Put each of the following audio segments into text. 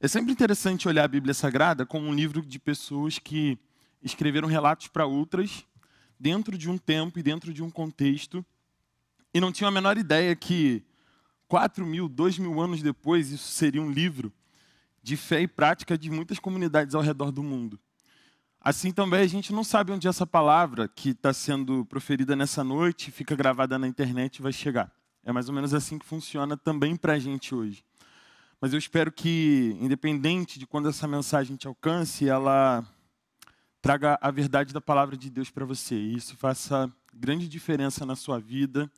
É sempre interessante olhar a Bíblia Sagrada como um livro de pessoas que escreveram relatos para outras, dentro de um tempo e dentro de um contexto, e não tinham a menor ideia que quatro mil, dois mil anos depois, isso seria um livro de fé e prática de muitas comunidades ao redor do mundo. Assim também a gente não sabe onde essa palavra que está sendo proferida nessa noite, fica gravada na internet, vai chegar. É mais ou menos assim que funciona também para a gente hoje. Mas eu espero que, independente de quando essa mensagem te alcance, ela traga a verdade da palavra de Deus para você. E isso faça grande diferença na sua vida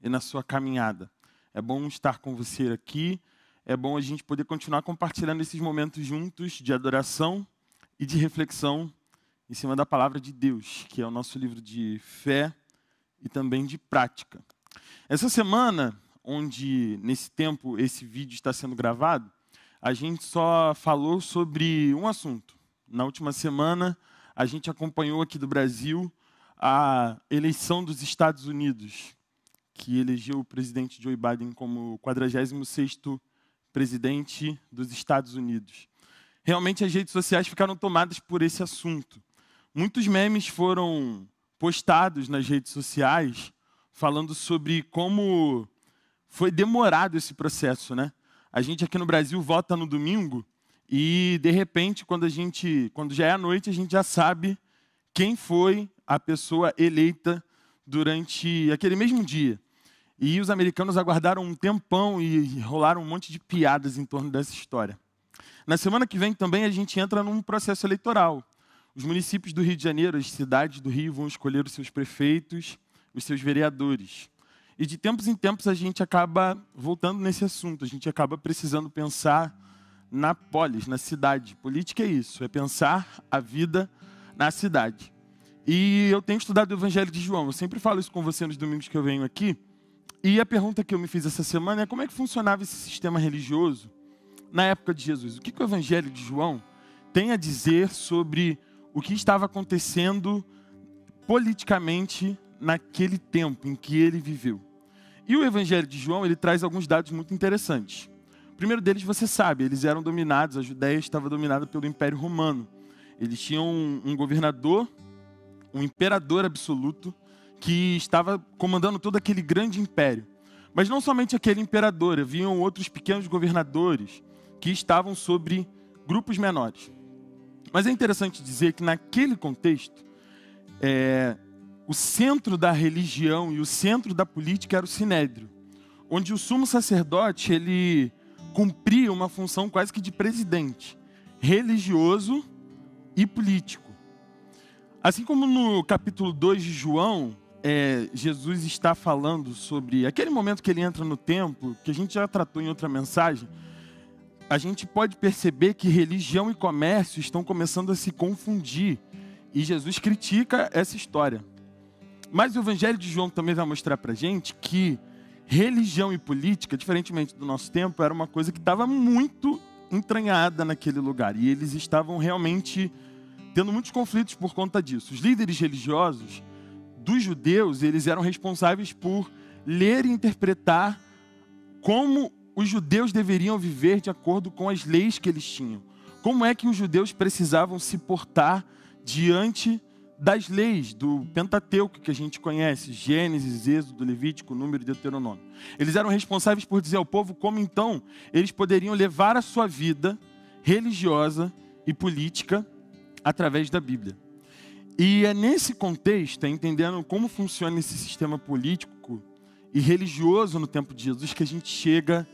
e na sua caminhada. É bom estar com você aqui. É bom a gente poder continuar compartilhando esses momentos juntos de adoração e de reflexão em cima da palavra de Deus, que é o nosso livro de fé e também de prática. Essa semana onde nesse tempo esse vídeo está sendo gravado, a gente só falou sobre um assunto. Na última semana, a gente acompanhou aqui do Brasil a eleição dos Estados Unidos, que elegeu o presidente Joe Biden como 46º presidente dos Estados Unidos. Realmente as redes sociais ficaram tomadas por esse assunto. Muitos memes foram postados nas redes sociais falando sobre como foi demorado esse processo, né? A gente aqui no Brasil vota no domingo e de repente, quando a gente, quando já é a noite, a gente já sabe quem foi a pessoa eleita durante aquele mesmo dia. E os americanos aguardaram um tempão e rolaram um monte de piadas em torno dessa história. Na semana que vem também a gente entra num processo eleitoral. Os municípios do Rio de Janeiro, as cidades do Rio vão escolher os seus prefeitos, os seus vereadores. E de tempos em tempos a gente acaba voltando nesse assunto, a gente acaba precisando pensar na polis, na cidade. Política é isso, é pensar a vida na cidade. E eu tenho estudado o Evangelho de João, eu sempre falo isso com você nos domingos que eu venho aqui. E a pergunta que eu me fiz essa semana é como é que funcionava esse sistema religioso na época de Jesus? O que, que o Evangelho de João tem a dizer sobre o que estava acontecendo politicamente naquele tempo em que ele viveu? E o Evangelho de João, ele traz alguns dados muito interessantes. O primeiro deles, você sabe, eles eram dominados, a Judéia estava dominada pelo Império Romano. Eles tinham um, um governador, um imperador absoluto, que estava comandando todo aquele grande império. Mas não somente aquele imperador, haviam outros pequenos governadores que estavam sobre grupos menores. Mas é interessante dizer que naquele contexto, é, o centro da religião e o centro da política era o sinédrio, onde o sumo sacerdote ele cumpria uma função quase que de presidente, religioso e político. Assim como no capítulo 2 de João, é, Jesus está falando sobre aquele momento que ele entra no templo, que a gente já tratou em outra mensagem, a gente pode perceber que religião e comércio estão começando a se confundir. E Jesus critica essa história. Mas o Evangelho de João também vai mostrar para gente que religião e política, diferentemente do nosso tempo, era uma coisa que estava muito entranhada naquele lugar. E eles estavam realmente tendo muitos conflitos por conta disso. Os líderes religiosos dos judeus, eles eram responsáveis por ler e interpretar como os judeus deveriam viver de acordo com as leis que eles tinham. Como é que os judeus precisavam se portar diante das leis do Pentateuco que a gente conhece, Gênesis, Êxodo, Levítico, Número e Deuteronômio. Eles eram responsáveis por dizer ao povo como então eles poderiam levar a sua vida religiosa e política através da Bíblia. E é nesse contexto, é entendendo como funciona esse sistema político e religioso no tempo de Jesus, que a gente chega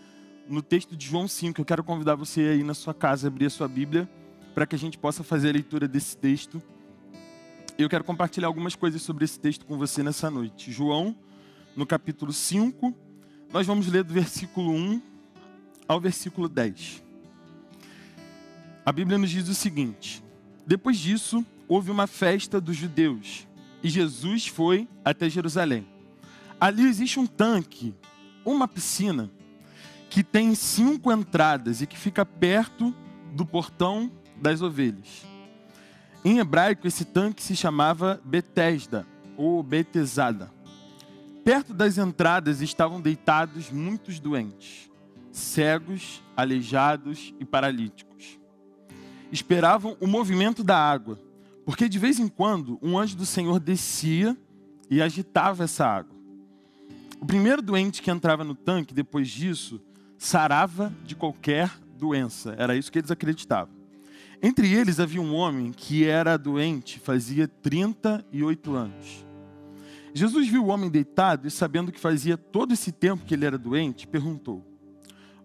no texto de João 5. Eu quero convidar você aí na sua casa a abrir a sua Bíblia para que a gente possa fazer a leitura desse texto eu quero compartilhar algumas coisas sobre esse texto com você nessa noite. João, no capítulo 5, nós vamos ler do versículo 1 ao versículo 10. A Bíblia nos diz o seguinte: Depois disso, houve uma festa dos judeus e Jesus foi até Jerusalém. Ali existe um tanque, uma piscina, que tem cinco entradas e que fica perto do portão das ovelhas. Em hebraico, esse tanque se chamava Betesda ou Betesada. Perto das entradas estavam deitados muitos doentes, cegos, aleijados e paralíticos. Esperavam o movimento da água, porque de vez em quando um anjo do Senhor descia e agitava essa água. O primeiro doente que entrava no tanque, depois disso, sarava de qualquer doença. Era isso que eles acreditavam. Entre eles havia um homem que era doente fazia 38 anos. Jesus viu o homem deitado e, sabendo que fazia todo esse tempo que ele era doente, perguntou: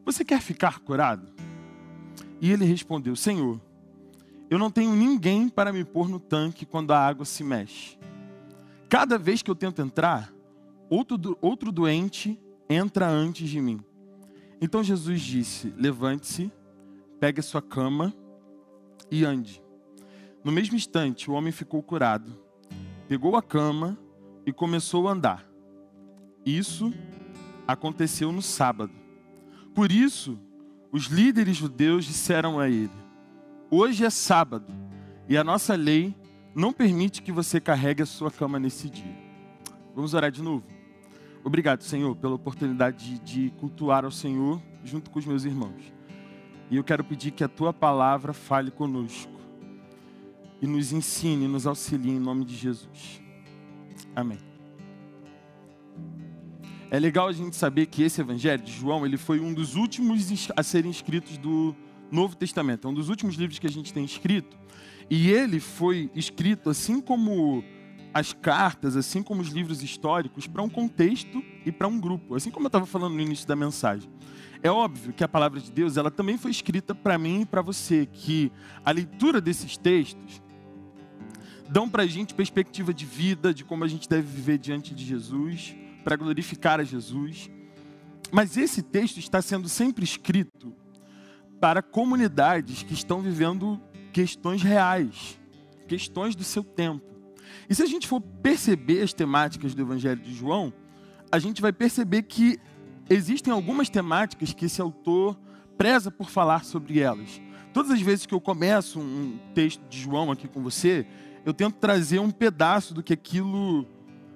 Você quer ficar curado? E ele respondeu: Senhor, eu não tenho ninguém para me pôr no tanque quando a água se mexe. Cada vez que eu tento entrar, outro, outro doente entra antes de mim. Então Jesus disse: Levante-se, pegue a sua cama e ande. No mesmo instante, o homem ficou curado, pegou a cama e começou a andar. Isso aconteceu no sábado. Por isso, os líderes judeus disseram a ele: Hoje é sábado e a nossa lei não permite que você carregue a sua cama nesse dia. Vamos orar de novo? Obrigado, Senhor, pela oportunidade de, cultuar ao Senhor junto com os meus irmãos. E eu quero pedir que a tua palavra fale conosco e nos ensine, nos auxilie em nome de Jesus. Amém. É legal a gente saber que esse evangelho de João, ele foi um dos últimos a serem escritos do Novo Testamento. É um dos últimos livros que a gente tem escrito. E ele foi escrito assim como as cartas, assim como os livros históricos, para um contexto e para um grupo. Assim como eu estava falando no início da mensagem. É óbvio que a palavra de Deus, ela também foi escrita para mim e para você, que a leitura desses textos dão para a gente perspectiva de vida, de como a gente deve viver diante de Jesus, para glorificar a Jesus. Mas esse texto está sendo sempre escrito para comunidades que estão vivendo questões reais, questões do seu tempo. E se a gente for perceber as temáticas do Evangelho de João, a gente vai perceber que existem algumas temáticas que esse autor preza por falar sobre elas. Todas as vezes que eu começo um texto de João aqui com você, eu tento trazer um pedaço do que aquilo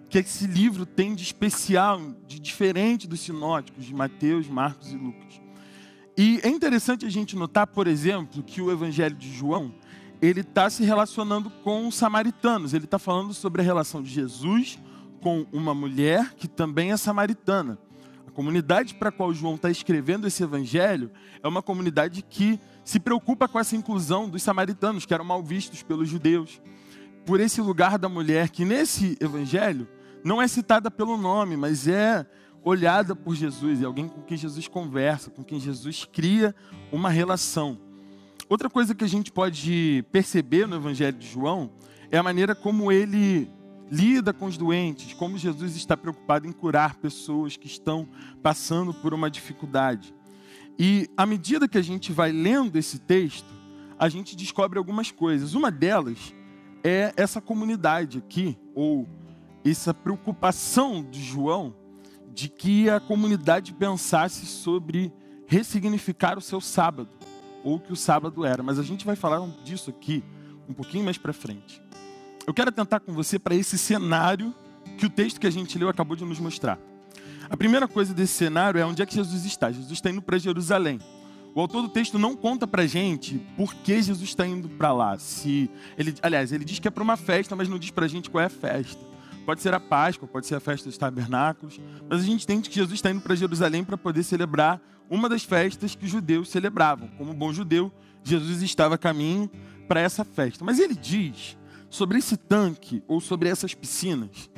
que esse livro tem de especial, de diferente dos sinóticos de Mateus, Marcos e Lucas. E é interessante a gente notar, por exemplo, que o Evangelho de João ele está se relacionando com os samaritanos. Ele está falando sobre a relação de Jesus com uma mulher que também é samaritana. Comunidade para a qual João está escrevendo esse evangelho é uma comunidade que se preocupa com essa inclusão dos samaritanos, que eram mal vistos pelos judeus por esse lugar da mulher, que nesse evangelho não é citada pelo nome, mas é olhada por Jesus, é alguém com quem Jesus conversa, com quem Jesus cria uma relação. Outra coisa que a gente pode perceber no evangelho de João é a maneira como ele lida com os doentes, como Jesus está preocupado em curar pessoas que estão passando por uma dificuldade. E à medida que a gente vai lendo esse texto, a gente descobre algumas coisas. Uma delas é essa comunidade aqui, ou essa preocupação de João de que a comunidade pensasse sobre ressignificar o seu sábado, ou o que o sábado era. Mas a gente vai falar disso aqui um pouquinho mais para frente. Eu quero tentar com você para esse cenário que o texto que a gente leu acabou de nos mostrar. A primeira coisa desse cenário é onde é que Jesus está. Jesus está indo para Jerusalém. O autor do texto não conta pra gente por que Jesus está indo para lá. Se ele, aliás, ele diz que é para uma festa, mas não diz pra gente qual é a festa. Pode ser a Páscoa, pode ser a festa dos tabernáculos, mas a gente entende que Jesus está indo para Jerusalém para poder celebrar uma das festas que os judeus celebravam. Como bom judeu, Jesus estava a caminho para essa festa. Mas ele diz sobre esse tanque ou sobre essas piscinas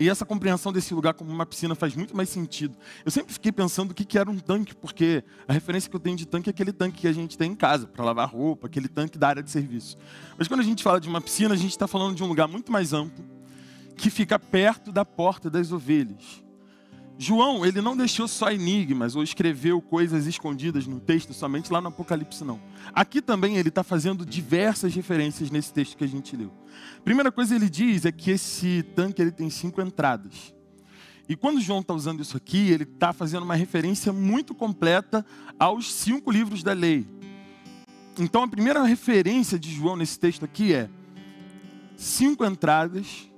e essa compreensão desse lugar como uma piscina faz muito mais sentido. Eu sempre fiquei pensando o que era um tanque, porque a referência que eu tenho de tanque é aquele tanque que a gente tem em casa, para lavar roupa, aquele tanque da área de serviço. Mas quando a gente fala de uma piscina, a gente está falando de um lugar muito mais amplo, que fica perto da porta das ovelhas. João, ele não deixou só enigmas ou escreveu coisas escondidas no texto somente lá no Apocalipse, não. Aqui também ele está fazendo diversas referências nesse texto que a gente leu. Primeira coisa ele diz é que esse tanque ele tem cinco entradas. E quando João está usando isso aqui, ele está fazendo uma referência muito completa aos cinco livros da lei. Então a primeira referência de João nesse texto aqui é cinco entradas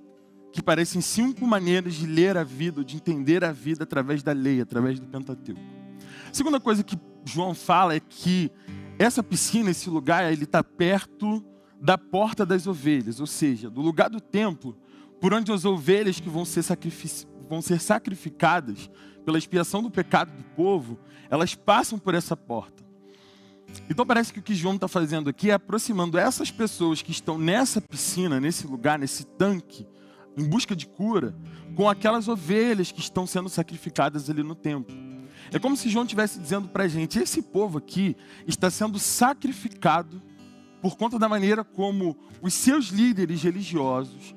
que parecem cinco maneiras de ler a vida, de entender a vida através da lei, através do Pentateuco. A segunda coisa que João fala é que essa piscina, esse lugar, ele está perto da porta das ovelhas, ou seja, do lugar do templo, por onde as ovelhas que vão ser, vão ser sacrificadas pela expiação do pecado do povo, elas passam por essa porta. Então parece que o que João está fazendo aqui é aproximando essas pessoas que estão nessa piscina, nesse lugar, nesse tanque, em busca de cura, com aquelas ovelhas que estão sendo sacrificadas ali no templo. É como se João estivesse dizendo para a gente: esse povo aqui está sendo sacrificado por conta da maneira como os seus líderes religiosos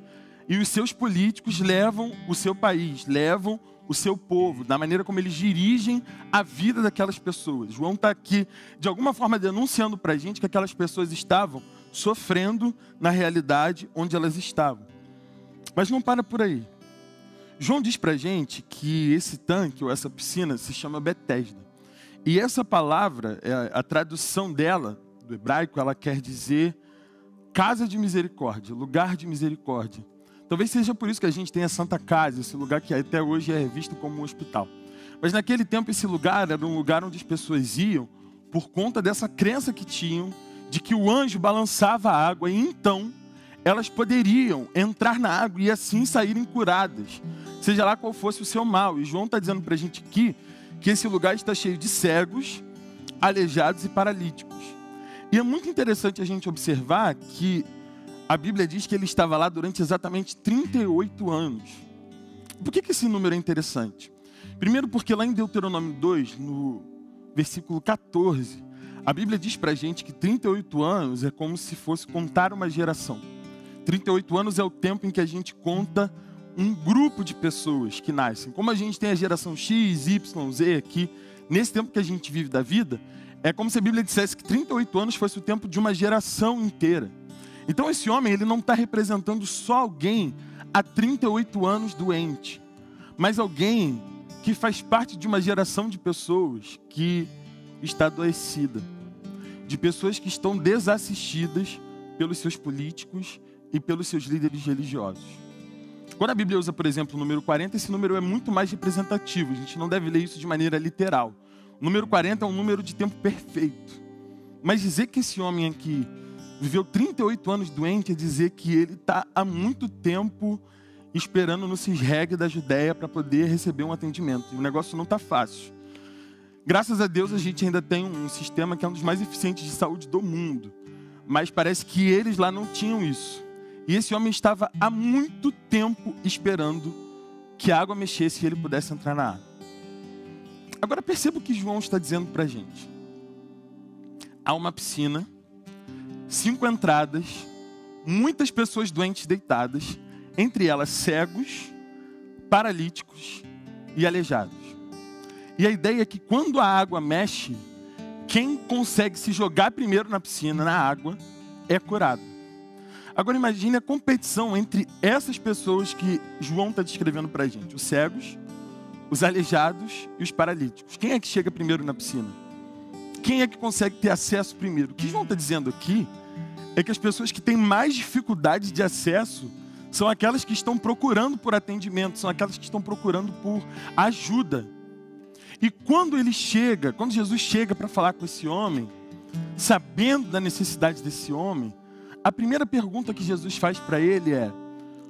e os seus políticos levam o seu país, levam o seu povo, da maneira como eles dirigem a vida daquelas pessoas. João está aqui, de alguma forma, denunciando para a gente que aquelas pessoas estavam sofrendo na realidade onde elas estavam. Mas não para por aí. João diz para gente que esse tanque ou essa piscina se chama Betesda. E essa palavra, é, a tradução dela, do hebraico, ela quer dizer casa de misericórdia, lugar de misericórdia. Talvez seja por isso que a gente tem a Santa Casa, esse lugar que até hoje é visto como um hospital. Mas naquele tempo esse lugar era um lugar onde as pessoas iam por conta dessa crença que tinham de que o anjo balançava a água e então elas poderiam entrar na água e assim saírem curadas, seja lá qual fosse o seu mal. E João está dizendo para a gente aqui que esse lugar está cheio de cegos, aleijados e paralíticos. E é muito interessante a gente observar que a Bíblia diz que ele estava lá durante exatamente 38 anos. Por que, que esse número é interessante? Primeiro, porque lá em Deuteronômio 2, no versículo 14, a Bíblia diz para a gente que 38 anos é como se fosse contar uma geração. 38 anos é o tempo em que a gente conta um grupo de pessoas que nascem. Como a gente tem a geração X, Y, Z aqui, nesse tempo que a gente vive da vida, é como se a Bíblia dissesse que 38 anos fosse o tempo de uma geração inteira. Então esse homem, ele não está representando só alguém há 38 anos doente, mas alguém que faz parte de uma geração de pessoas que está adoecida, de pessoas que estão desassistidas pelos seus políticos e pelos seus líderes religiosos. Quando a Bíblia usa, por exemplo, o número 40, esse número é muito mais representativo. A gente não deve ler isso de maneira literal. O número 40 é um número de tempo perfeito. Mas dizer que esse homem aqui viveu 38 anos doente, é dizer que ele está há muito tempo esperando no Cisreg da Judéia para poder receber um atendimento. O negócio não está fácil. Graças a Deus a gente ainda tem um sistema que é um dos mais eficientes de saúde do mundo. Mas parece que eles lá não tinham isso. E esse homem estava há muito tempo esperando que a água mexesse e ele pudesse entrar na água. Agora perceba o que João está dizendo para a gente. Há uma piscina cinco entradas, muitas pessoas doentes deitadas, entre elas cegos, paralíticos e aleijados. E a ideia é que quando a água mexe, quem consegue se jogar primeiro na piscina, na água, é curado. Agora imagine a competição entre essas pessoas que João está descrevendo para a gente: os cegos, os aleijados e os paralíticos. Quem é que chega primeiro na piscina? Quem é que consegue ter acesso primeiro? O que João está dizendo aqui é que as pessoas que têm mais dificuldade de acesso são aquelas que estão procurando por atendimento, são aquelas que estão procurando por ajuda. E quando ele chega, quando Jesus chega para falar com esse homem, sabendo da necessidade desse homem, a primeira pergunta que Jesus faz para ele é: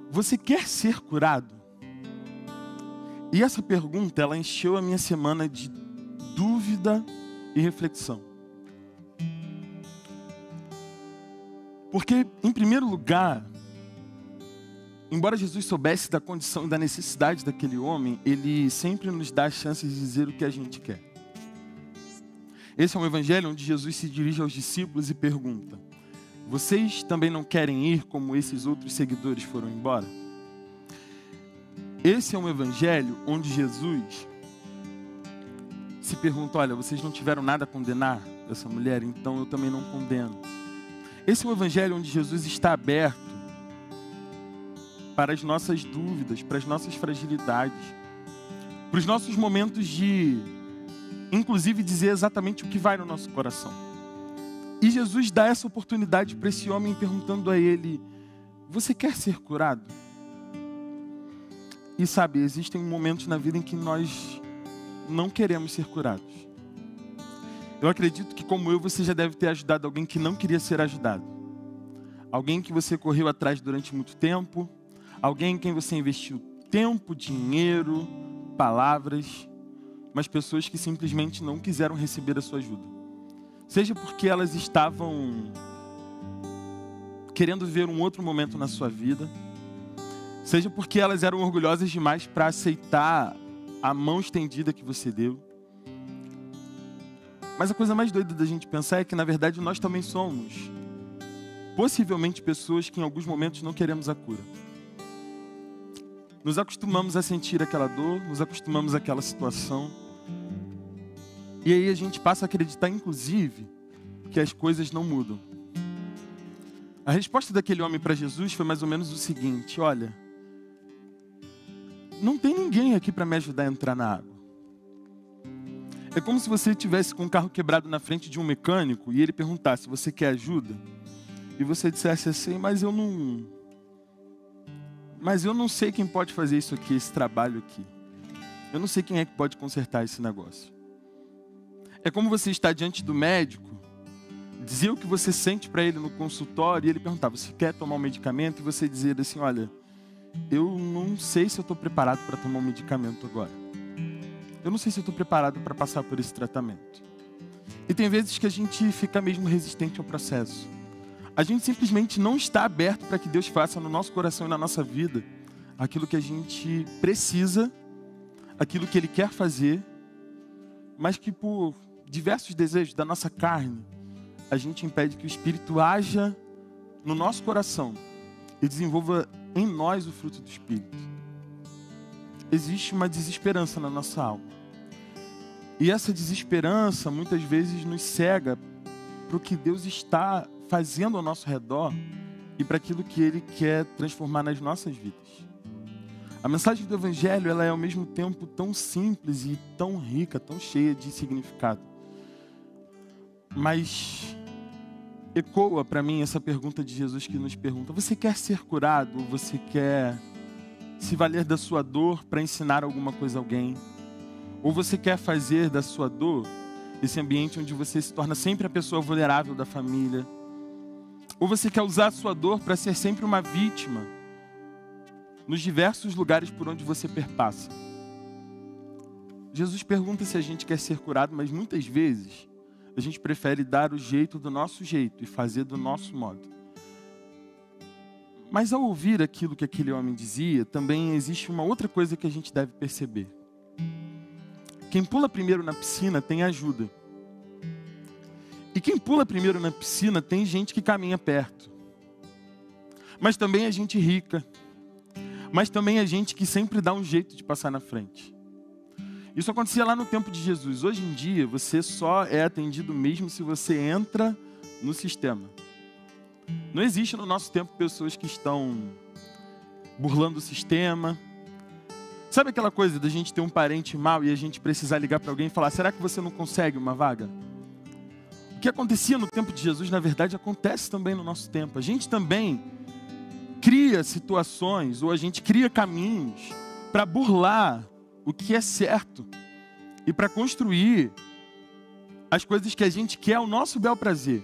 Você quer ser curado? E essa pergunta, ela encheu a minha semana de dúvida e reflexão. Porque, em primeiro lugar, embora Jesus soubesse da condição e da necessidade daquele homem, ele sempre nos dá a chance de dizer o que a gente quer. Esse é um evangelho onde Jesus se dirige aos discípulos e pergunta: Vocês também não querem ir como esses outros seguidores foram embora? Esse é um evangelho onde Jesus se pergunta: Olha, vocês não tiveram nada a condenar essa mulher, então eu também não condeno. Esse é um evangelho onde Jesus está aberto para as nossas dúvidas, para as nossas fragilidades, para os nossos momentos de, inclusive, dizer exatamente o que vai no nosso coração. E Jesus dá essa oportunidade para esse homem, perguntando a ele: Você quer ser curado? E sabe, existem momentos na vida em que nós não queremos ser curados. Eu acredito que, como eu, você já deve ter ajudado alguém que não queria ser ajudado. Alguém que você correu atrás durante muito tempo. Alguém em quem você investiu tempo, dinheiro, palavras. Mas pessoas que simplesmente não quiseram receber a sua ajuda. Seja porque elas estavam querendo ver um outro momento na sua vida. Seja porque elas eram orgulhosas demais para aceitar a mão estendida que você deu mas a coisa mais doida da gente pensar é que, na verdade, nós também somos, possivelmente, pessoas que em alguns momentos não queremos a cura. Nos acostumamos a sentir aquela dor, nos acostumamos àquela situação. E aí a gente passa a acreditar, inclusive, que as coisas não mudam. A resposta daquele homem para Jesus foi mais ou menos o seguinte: olha, não tem ninguém aqui para me ajudar a entrar na água. É como se você tivesse com um carro quebrado na frente de um mecânico e ele perguntasse: "Você quer ajuda?" E você dissesse assim: "Mas eu não Mas eu não sei quem pode fazer isso aqui, esse trabalho aqui. Eu não sei quem é que pode consertar esse negócio." É como você está diante do médico, dizer o que você sente para ele no consultório e ele perguntar: "Você quer tomar um medicamento?" e você dizer assim: "Olha, eu não sei se eu estou preparado para tomar um medicamento agora." eu não sei se eu estou preparado para passar por esse tratamento. E tem vezes que a gente fica mesmo resistente ao processo. A gente simplesmente não está aberto para que Deus faça no nosso coração e na nossa vida aquilo que a gente precisa, aquilo que Ele quer fazer, mas que por diversos desejos da nossa carne, a gente impede que o Espírito haja no nosso coração e desenvolva em nós o fruto do Espírito. Existe uma desesperança na nossa alma. E essa desesperança muitas vezes nos cega para o que Deus está fazendo ao nosso redor e para aquilo que Ele quer transformar nas nossas vidas. A mensagem do Evangelho ela é ao mesmo tempo tão simples e tão rica, tão cheia de significado. Mas ecoa para mim essa pergunta de Jesus que nos pergunta: Você quer ser curado? Você quer se valer da sua dor para ensinar alguma coisa a alguém? Ou você quer fazer da sua dor esse ambiente onde você se torna sempre a pessoa vulnerável da família? Ou você quer usar a sua dor para ser sempre uma vítima nos diversos lugares por onde você perpassa? Jesus pergunta se a gente quer ser curado, mas muitas vezes a gente prefere dar o jeito do nosso jeito e fazer do nosso modo. Mas ao ouvir aquilo que aquele homem dizia, também existe uma outra coisa que a gente deve perceber. Quem pula primeiro na piscina tem ajuda. E quem pula primeiro na piscina tem gente que caminha perto. Mas também é gente rica. Mas também é gente que sempre dá um jeito de passar na frente. Isso acontecia lá no tempo de Jesus. Hoje em dia, você só é atendido mesmo se você entra no sistema. Não existe no nosso tempo pessoas que estão burlando o sistema, Sabe aquela coisa da gente ter um parente mal e a gente precisar ligar para alguém e falar: será que você não consegue uma vaga? O que acontecia no tempo de Jesus, na verdade, acontece também no nosso tempo. A gente também cria situações ou a gente cria caminhos para burlar o que é certo e para construir as coisas que a gente quer ao nosso bel prazer.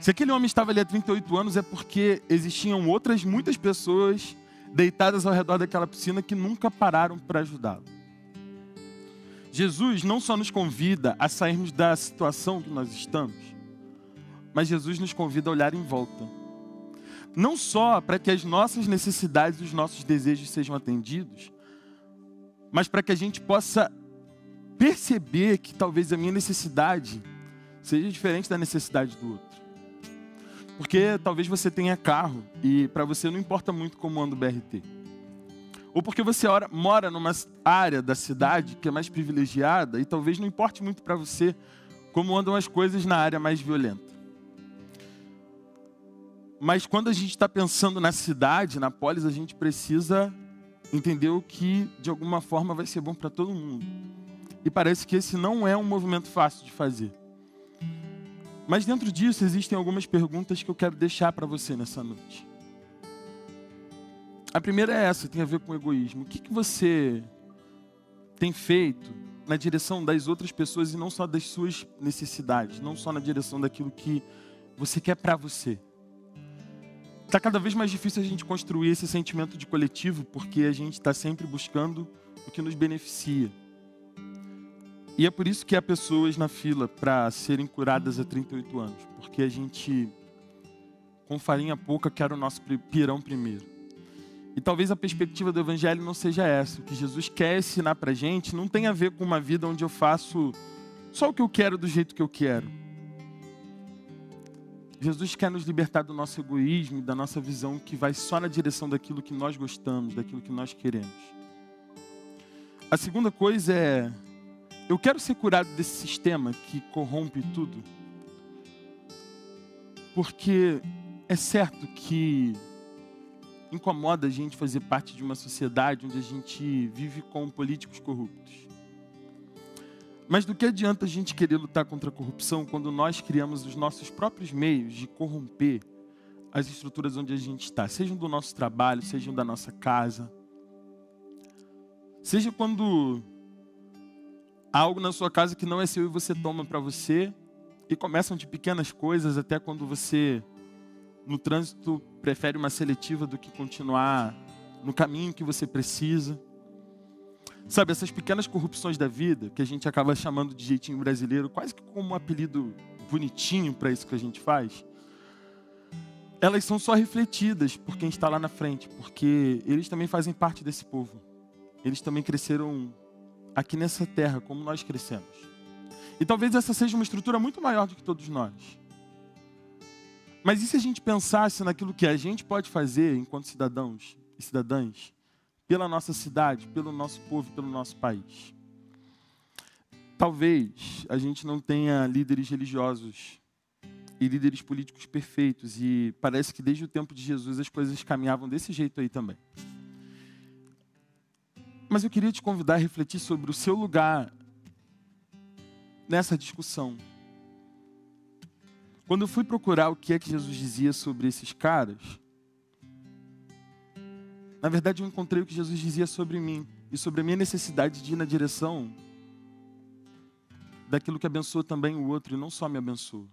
Se aquele homem estava ali há 38 anos é porque existiam outras muitas pessoas deitadas ao redor daquela piscina que nunca pararam para ajudá-lo. Jesus não só nos convida a sairmos da situação que nós estamos, mas Jesus nos convida a olhar em volta. Não só para que as nossas necessidades e os nossos desejos sejam atendidos, mas para que a gente possa perceber que talvez a minha necessidade seja diferente da necessidade do outro. Porque talvez você tenha carro e para você não importa muito como anda o BRT. Ou porque você mora numa área da cidade que é mais privilegiada e talvez não importe muito para você como andam as coisas na área mais violenta. Mas quando a gente está pensando na cidade, na polis, a gente precisa entender o que de alguma forma vai ser bom para todo mundo. E parece que esse não é um movimento fácil de fazer. Mas dentro disso existem algumas perguntas que eu quero deixar para você nessa noite. A primeira é essa, tem a ver com egoísmo. O que, que você tem feito na direção das outras pessoas e não só das suas necessidades, não só na direção daquilo que você quer para você. Está cada vez mais difícil a gente construir esse sentimento de coletivo porque a gente está sempre buscando o que nos beneficia. E é por isso que há pessoas na fila para serem curadas há 38 anos, porque a gente, com farinha pouca, quer o nosso pirão primeiro. E talvez a perspectiva do Evangelho não seja essa. O que Jesus quer ensinar para a gente não tem a ver com uma vida onde eu faço só o que eu quero do jeito que eu quero. Jesus quer nos libertar do nosso egoísmo, da nossa visão que vai só na direção daquilo que nós gostamos, daquilo que nós queremos. A segunda coisa é: eu quero ser curado desse sistema que corrompe tudo. Porque é certo que incomoda a gente fazer parte de uma sociedade onde a gente vive com políticos corruptos. Mas do que adianta a gente querer lutar contra a corrupção quando nós criamos os nossos próprios meios de corromper as estruturas onde a gente está, sejam do nosso trabalho, sejam da nossa casa, seja quando há algo na sua casa que não é seu e você toma para você, e começam de pequenas coisas até quando você no trânsito prefere uma seletiva do que continuar no caminho que você precisa. Sabe, essas pequenas corrupções da vida, que a gente acaba chamando de jeitinho brasileiro, quase que como um apelido bonitinho para isso que a gente faz, elas são só refletidas por quem está lá na frente, porque eles também fazem parte desse povo. Eles também cresceram aqui nessa terra, como nós crescemos. E talvez essa seja uma estrutura muito maior do que todos nós. Mas e se a gente pensasse naquilo que a gente pode fazer enquanto cidadãos e cidadãs pela nossa cidade, pelo nosso povo, pelo nosso país. Talvez a gente não tenha líderes religiosos e líderes políticos perfeitos, e parece que desde o tempo de Jesus as coisas caminhavam desse jeito aí também. Mas eu queria te convidar a refletir sobre o seu lugar nessa discussão. Quando eu fui procurar o que é que Jesus dizia sobre esses caras, na verdade, eu encontrei o que Jesus dizia sobre mim e sobre a minha necessidade de ir na direção daquilo que abençoa também o outro e não só me abençoa.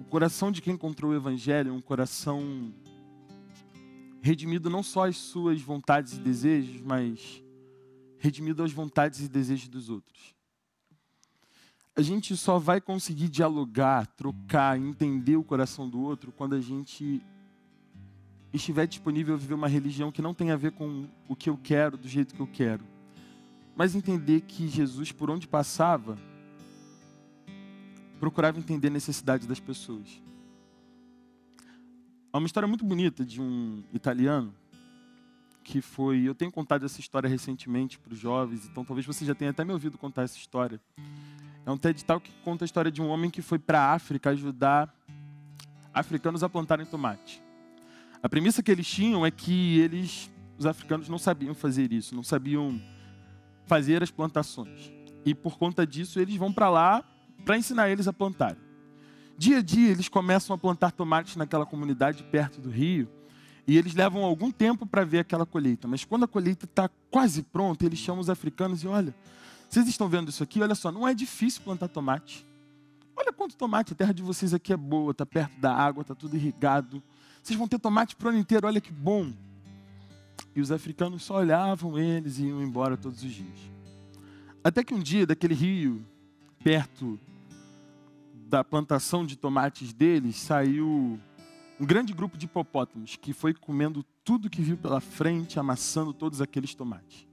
O coração de quem encontrou o Evangelho é um coração redimido não só às suas vontades e desejos, mas redimido às vontades e desejos dos outros. A gente só vai conseguir dialogar, trocar, entender o coração do outro quando a gente estiver disponível a viver uma religião que não tem a ver com o que eu quero, do jeito que eu quero, mas entender que Jesus, por onde passava, procurava entender a necessidade das pessoas. Há uma história muito bonita de um italiano que foi. Eu tenho contado essa história recentemente para os jovens, então talvez você já tenha até me ouvido contar essa história. É um TED Talk que conta a história de um homem que foi para a África ajudar africanos a plantarem tomate. A premissa que eles tinham é que eles, os africanos, não sabiam fazer isso, não sabiam fazer as plantações. E por conta disso, eles vão para lá para ensinar eles a plantar. Dia a dia, eles começam a plantar tomates naquela comunidade perto do rio. E eles levam algum tempo para ver aquela colheita. Mas quando a colheita está quase pronta, eles chamam os africanos e olha, vocês estão vendo isso aqui? Olha só, não é difícil plantar tomate. Olha quanto tomate, a terra de vocês aqui é boa, está perto da água, está tudo irrigado. Vocês vão ter tomate para o ano inteiro, olha que bom. E os africanos só olhavam eles e iam embora todos os dias. Até que um dia, daquele rio, perto da plantação de tomates deles, saiu um grande grupo de hipopótamos que foi comendo tudo que viu pela frente, amassando todos aqueles tomates.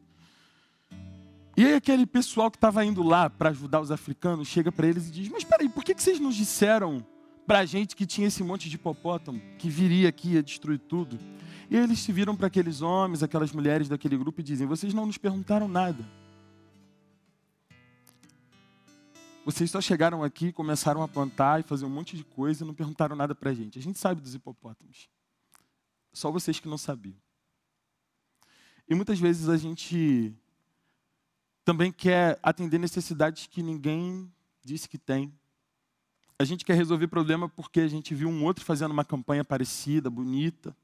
E aí aquele pessoal que estava indo lá para ajudar os africanos chega para eles e diz: Mas espera aí, por que, que vocês nos disseram para a gente que tinha esse monte de hipopótamo, que viria aqui e ia destruir tudo. E eles se viram para aqueles homens, aquelas mulheres daquele grupo e dizem: Vocês não nos perguntaram nada. Vocês só chegaram aqui, começaram a plantar e fazer um monte de coisa e não perguntaram nada para a gente. A gente sabe dos hipopótamos. Só vocês que não sabiam. E muitas vezes a gente também quer atender necessidades que ninguém disse que tem a gente quer resolver problema porque a gente viu um outro fazendo uma campanha parecida, bonita.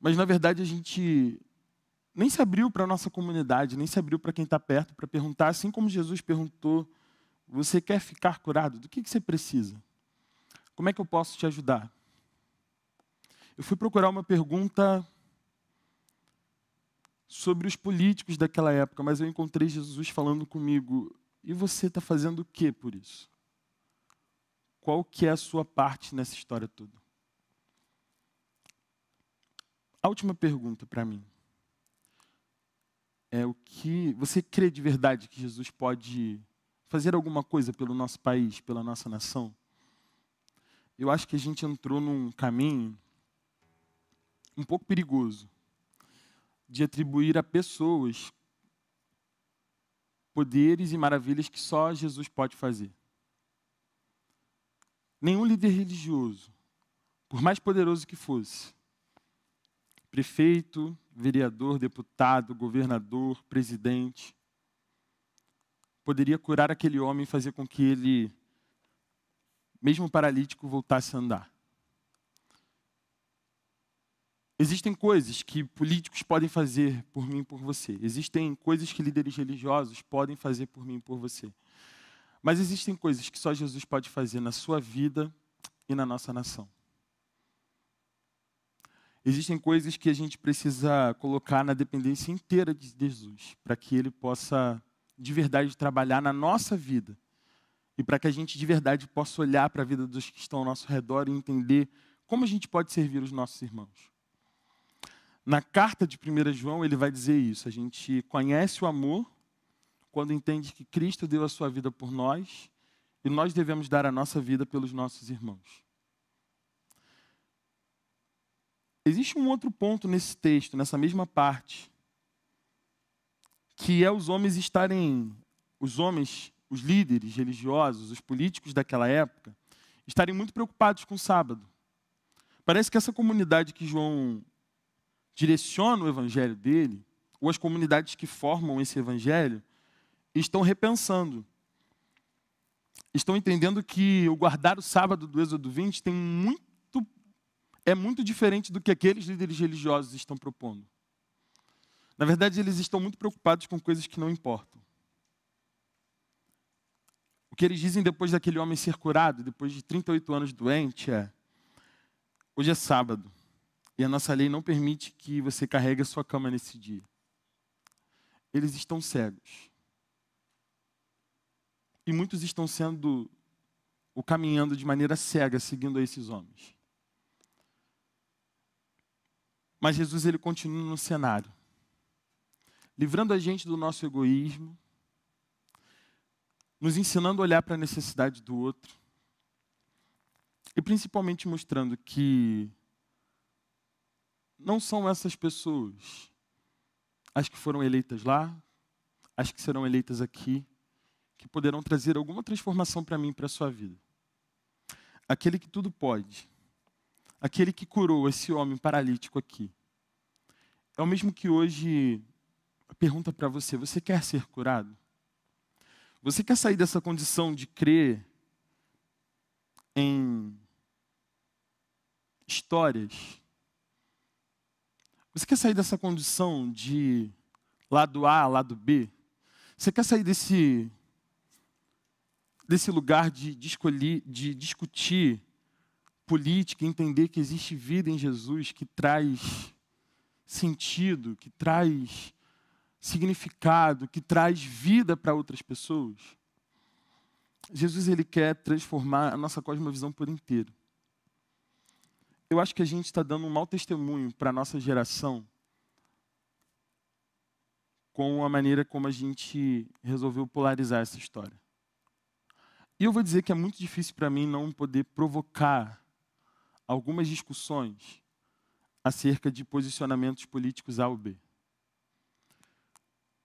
Mas na verdade a gente nem se abriu para a nossa comunidade, nem se abriu para quem está perto para perguntar, assim como Jesus perguntou: Você quer ficar curado? Do que, que você precisa? Como é que eu posso te ajudar? Eu fui procurar uma pergunta sobre os políticos daquela época, mas eu encontrei Jesus falando comigo: E você está fazendo o que por isso? Qual que é a sua parte nessa história toda? A última pergunta para mim é o que você crê de verdade que Jesus pode fazer alguma coisa pelo nosso país, pela nossa nação? Eu acho que a gente entrou num caminho um pouco perigoso de atribuir a pessoas poderes e maravilhas que só Jesus pode fazer. Nenhum líder religioso, por mais poderoso que fosse, prefeito, vereador, deputado, governador, presidente, poderia curar aquele homem e fazer com que ele, mesmo paralítico, voltasse a andar. Existem coisas que políticos podem fazer por mim e por você. Existem coisas que líderes religiosos podem fazer por mim e por você. Mas existem coisas que só Jesus pode fazer na sua vida e na nossa nação. Existem coisas que a gente precisa colocar na dependência inteira de Jesus, para que Ele possa de verdade trabalhar na nossa vida e para que a gente de verdade possa olhar para a vida dos que estão ao nosso redor e entender como a gente pode servir os nossos irmãos. Na carta de 1 João, ele vai dizer isso: a gente conhece o amor quando entende que Cristo deu a sua vida por nós e nós devemos dar a nossa vida pelos nossos irmãos. Existe um outro ponto nesse texto, nessa mesma parte, que é os homens estarem, os homens, os líderes religiosos, os políticos daquela época, estarem muito preocupados com o sábado. Parece que essa comunidade que João direciona o evangelho dele, ou as comunidades que formam esse evangelho, estão repensando. Estão entendendo que o guardar o sábado do Êxodo 20 tem muito é muito diferente do que aqueles líderes religiosos estão propondo. Na verdade, eles estão muito preocupados com coisas que não importam. O que eles dizem depois daquele homem ser curado, depois de 38 anos doente, é: hoje é sábado e a nossa lei não permite que você carregue a sua cama nesse dia. Eles estão cegos. E muitos estão sendo ou caminhando de maneira cega seguindo esses homens. Mas Jesus ele continua no cenário, livrando a gente do nosso egoísmo, nos ensinando a olhar para a necessidade do outro e principalmente mostrando que não são essas pessoas as que foram eleitas lá, as que serão eleitas aqui, que poderão trazer alguma transformação para mim e para a sua vida. Aquele que tudo pode, aquele que curou esse homem paralítico aqui, é o mesmo que hoje pergunta para você: você quer ser curado? Você quer sair dessa condição de crer em histórias? Você quer sair dessa condição de lado A, lado B? Você quer sair desse desse lugar de, de, escolher, de discutir política, entender que existe vida em Jesus que traz sentido, que traz significado, que traz vida para outras pessoas. Jesus ele quer transformar a nossa cosmovisão por inteiro. Eu acho que a gente está dando um mau testemunho para a nossa geração com a maneira como a gente resolveu polarizar essa história. E eu vou dizer que é muito difícil para mim não poder provocar algumas discussões acerca de posicionamentos políticos A ou B.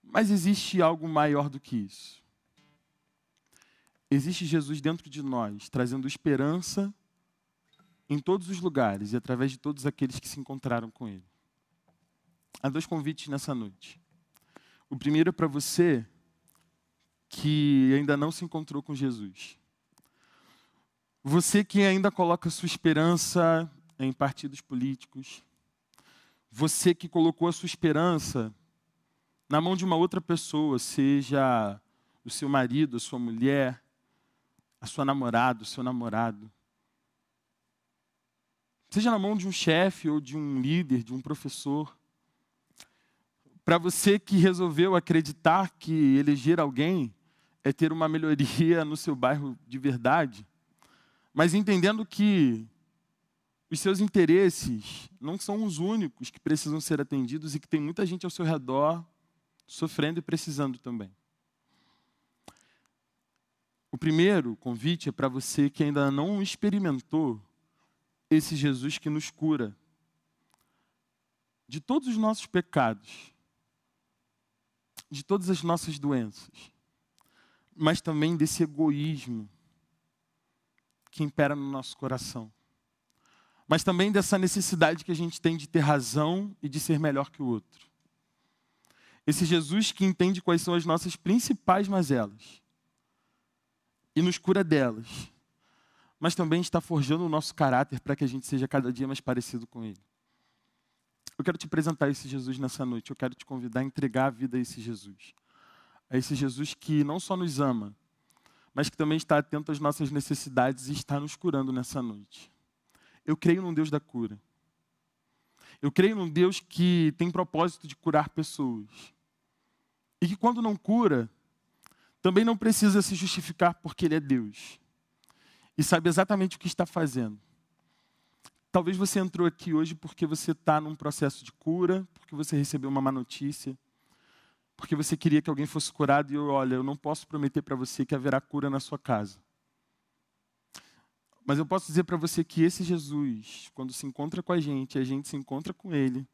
Mas existe algo maior do que isso. Existe Jesus dentro de nós, trazendo esperança em todos os lugares e através de todos aqueles que se encontraram com Ele. Há dois convites nessa noite. O primeiro é para você que ainda não se encontrou com Jesus. Você que ainda coloca sua esperança em partidos políticos, você que colocou a sua esperança na mão de uma outra pessoa, seja o seu marido, a sua mulher, a sua namorada, o seu namorado. Seja na mão de um chefe ou de um líder, de um professor. Para você que resolveu acreditar que eleger alguém é ter uma melhoria no seu bairro de verdade, mas entendendo que os seus interesses não são os únicos que precisam ser atendidos e que tem muita gente ao seu redor sofrendo e precisando também. O primeiro convite é para você que ainda não experimentou esse Jesus que nos cura de todos os nossos pecados, de todas as nossas doenças, mas também desse egoísmo que impera no nosso coração. Mas também dessa necessidade que a gente tem de ter razão e de ser melhor que o outro. Esse Jesus que entende quais são as nossas principais mazelas e nos cura delas, mas também está forjando o nosso caráter para que a gente seja cada dia mais parecido com Ele. Eu quero te apresentar esse Jesus nessa noite, eu quero te convidar a entregar a vida a esse Jesus. A esse Jesus que não só nos ama, mas que também está atento às nossas necessidades e está nos curando nessa noite. Eu creio num Deus da cura. Eu creio num Deus que tem propósito de curar pessoas. E que quando não cura, também não precisa se justificar porque Ele é Deus. E sabe exatamente o que está fazendo. Talvez você entrou aqui hoje porque você está num processo de cura, porque você recebeu uma má notícia, porque você queria que alguém fosse curado e eu, olha, eu não posso prometer para você que haverá cura na sua casa. Mas eu posso dizer para você que esse Jesus, quando se encontra com a gente, a gente se encontra com ele,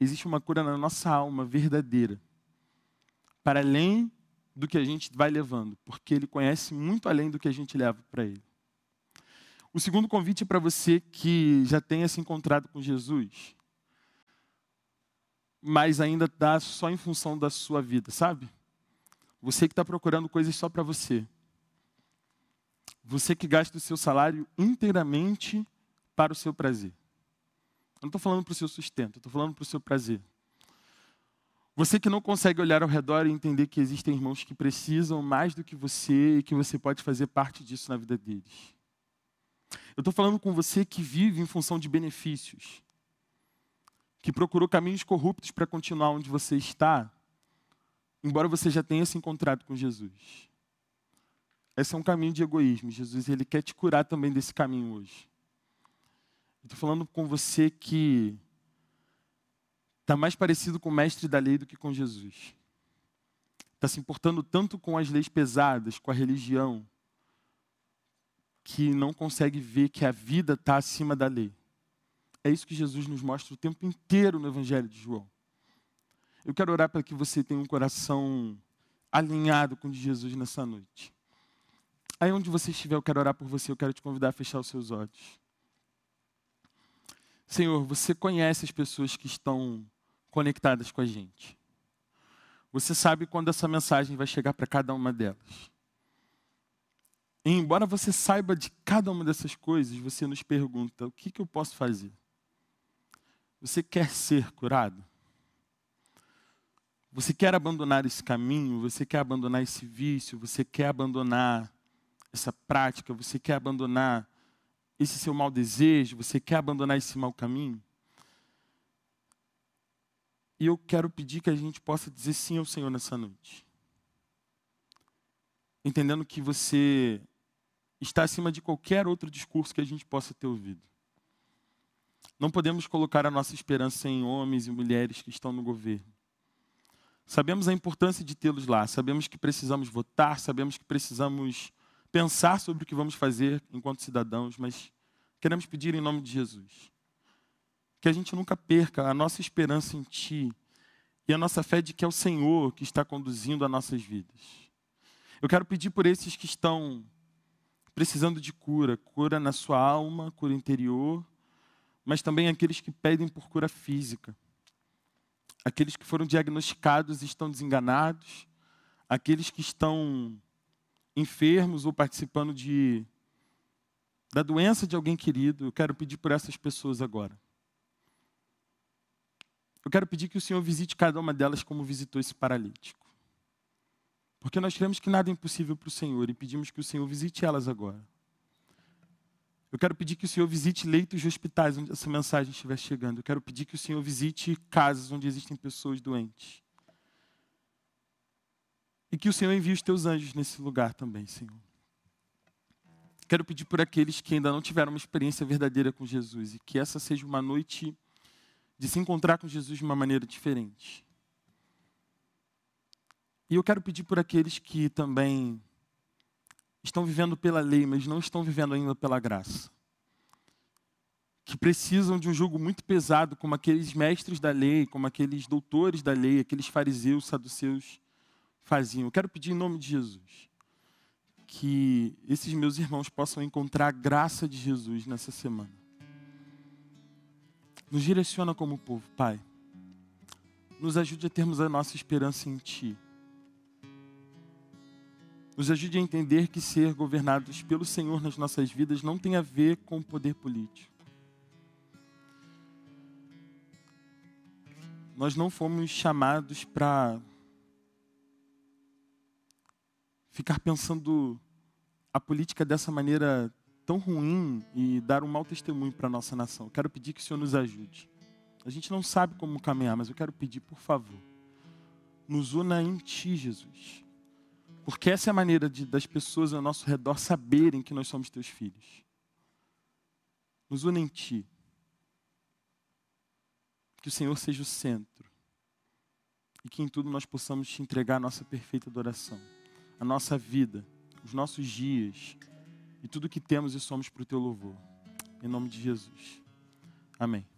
existe uma cura na nossa alma verdadeira. Para além do que a gente vai levando, porque ele conhece muito além do que a gente leva para ele. O segundo convite é para você que já tenha se encontrado com Jesus, mas ainda está só em função da sua vida, sabe? Você que está procurando coisas só para você. Você que gasta o seu salário inteiramente para o seu prazer. Eu não estou falando para o seu sustento, estou falando para o seu prazer. Você que não consegue olhar ao redor e entender que existem irmãos que precisam mais do que você e que você pode fazer parte disso na vida deles. Eu estou falando com você que vive em função de benefícios, que procurou caminhos corruptos para continuar onde você está, embora você já tenha se encontrado com Jesus. Esse é um caminho de egoísmo. Jesus ele quer te curar também desse caminho hoje. Estou falando com você que está mais parecido com o mestre da lei do que com Jesus. Está se importando tanto com as leis pesadas, com a religião, que não consegue ver que a vida está acima da lei. É isso que Jesus nos mostra o tempo inteiro no Evangelho de João. Eu quero orar para que você tenha um coração alinhado com o de Jesus nessa noite. Aí onde você estiver, eu quero orar por você, eu quero te convidar a fechar os seus olhos. Senhor, você conhece as pessoas que estão conectadas com a gente. Você sabe quando essa mensagem vai chegar para cada uma delas. E embora você saiba de cada uma dessas coisas, você nos pergunta: o que, que eu posso fazer? Você quer ser curado? Você quer abandonar esse caminho? Você quer abandonar esse vício? Você quer abandonar essa prática, você quer abandonar esse seu mau desejo, você quer abandonar esse mau caminho? E eu quero pedir que a gente possa dizer sim ao Senhor nessa noite. Entendendo que você está acima de qualquer outro discurso que a gente possa ter ouvido. Não podemos colocar a nossa esperança em homens e mulheres que estão no governo. Sabemos a importância de tê-los lá, sabemos que precisamos votar, sabemos que precisamos pensar sobre o que vamos fazer enquanto cidadãos, mas queremos pedir em nome de Jesus que a gente nunca perca a nossa esperança em Ti e a nossa fé de que é o Senhor que está conduzindo as nossas vidas. Eu quero pedir por esses que estão precisando de cura, cura na sua alma, cura interior, mas também aqueles que pedem por cura física. Aqueles que foram diagnosticados e estão desenganados, aqueles que estão enfermos ou participando de da doença de alguém querido, eu quero pedir por essas pessoas agora. eu quero pedir que o Senhor visite cada uma delas como visitou esse paralítico. Porque nós cremos que nada é impossível para o Senhor e pedimos que o Senhor visite elas agora. Eu quero pedir que o Senhor visite leitos de hospitais onde essa mensagem estiver chegando. Eu quero pedir que o Senhor visite casas onde existem pessoas doentes. E que o Senhor envie os teus anjos nesse lugar também, Senhor. Quero pedir por aqueles que ainda não tiveram uma experiência verdadeira com Jesus e que essa seja uma noite de se encontrar com Jesus de uma maneira diferente. E eu quero pedir por aqueles que também estão vivendo pela lei, mas não estão vivendo ainda pela graça. Que precisam de um jugo muito pesado, como aqueles mestres da lei, como aqueles doutores da lei, aqueles fariseus, saduceus faziam. Eu quero pedir em nome de Jesus que esses meus irmãos possam encontrar a graça de Jesus nessa semana. Nos direciona como povo, Pai. Nos ajude a termos a nossa esperança em Ti. Nos ajude a entender que ser governados pelo Senhor nas nossas vidas não tem a ver com o poder político. Nós não fomos chamados para ficar pensando a política dessa maneira tão ruim e dar um mau testemunho para a nossa nação. Quero pedir que o Senhor nos ajude. A gente não sabe como caminhar, mas eu quero pedir, por favor, nos una em Ti, Jesus. Porque essa é a maneira de, das pessoas ao nosso redor saberem que nós somos Teus filhos. Nos una em Ti. Que o Senhor seja o centro. E que em tudo nós possamos te entregar a nossa perfeita adoração a nossa vida, os nossos dias e tudo que temos e somos para o teu louvor. Em nome de Jesus. Amém.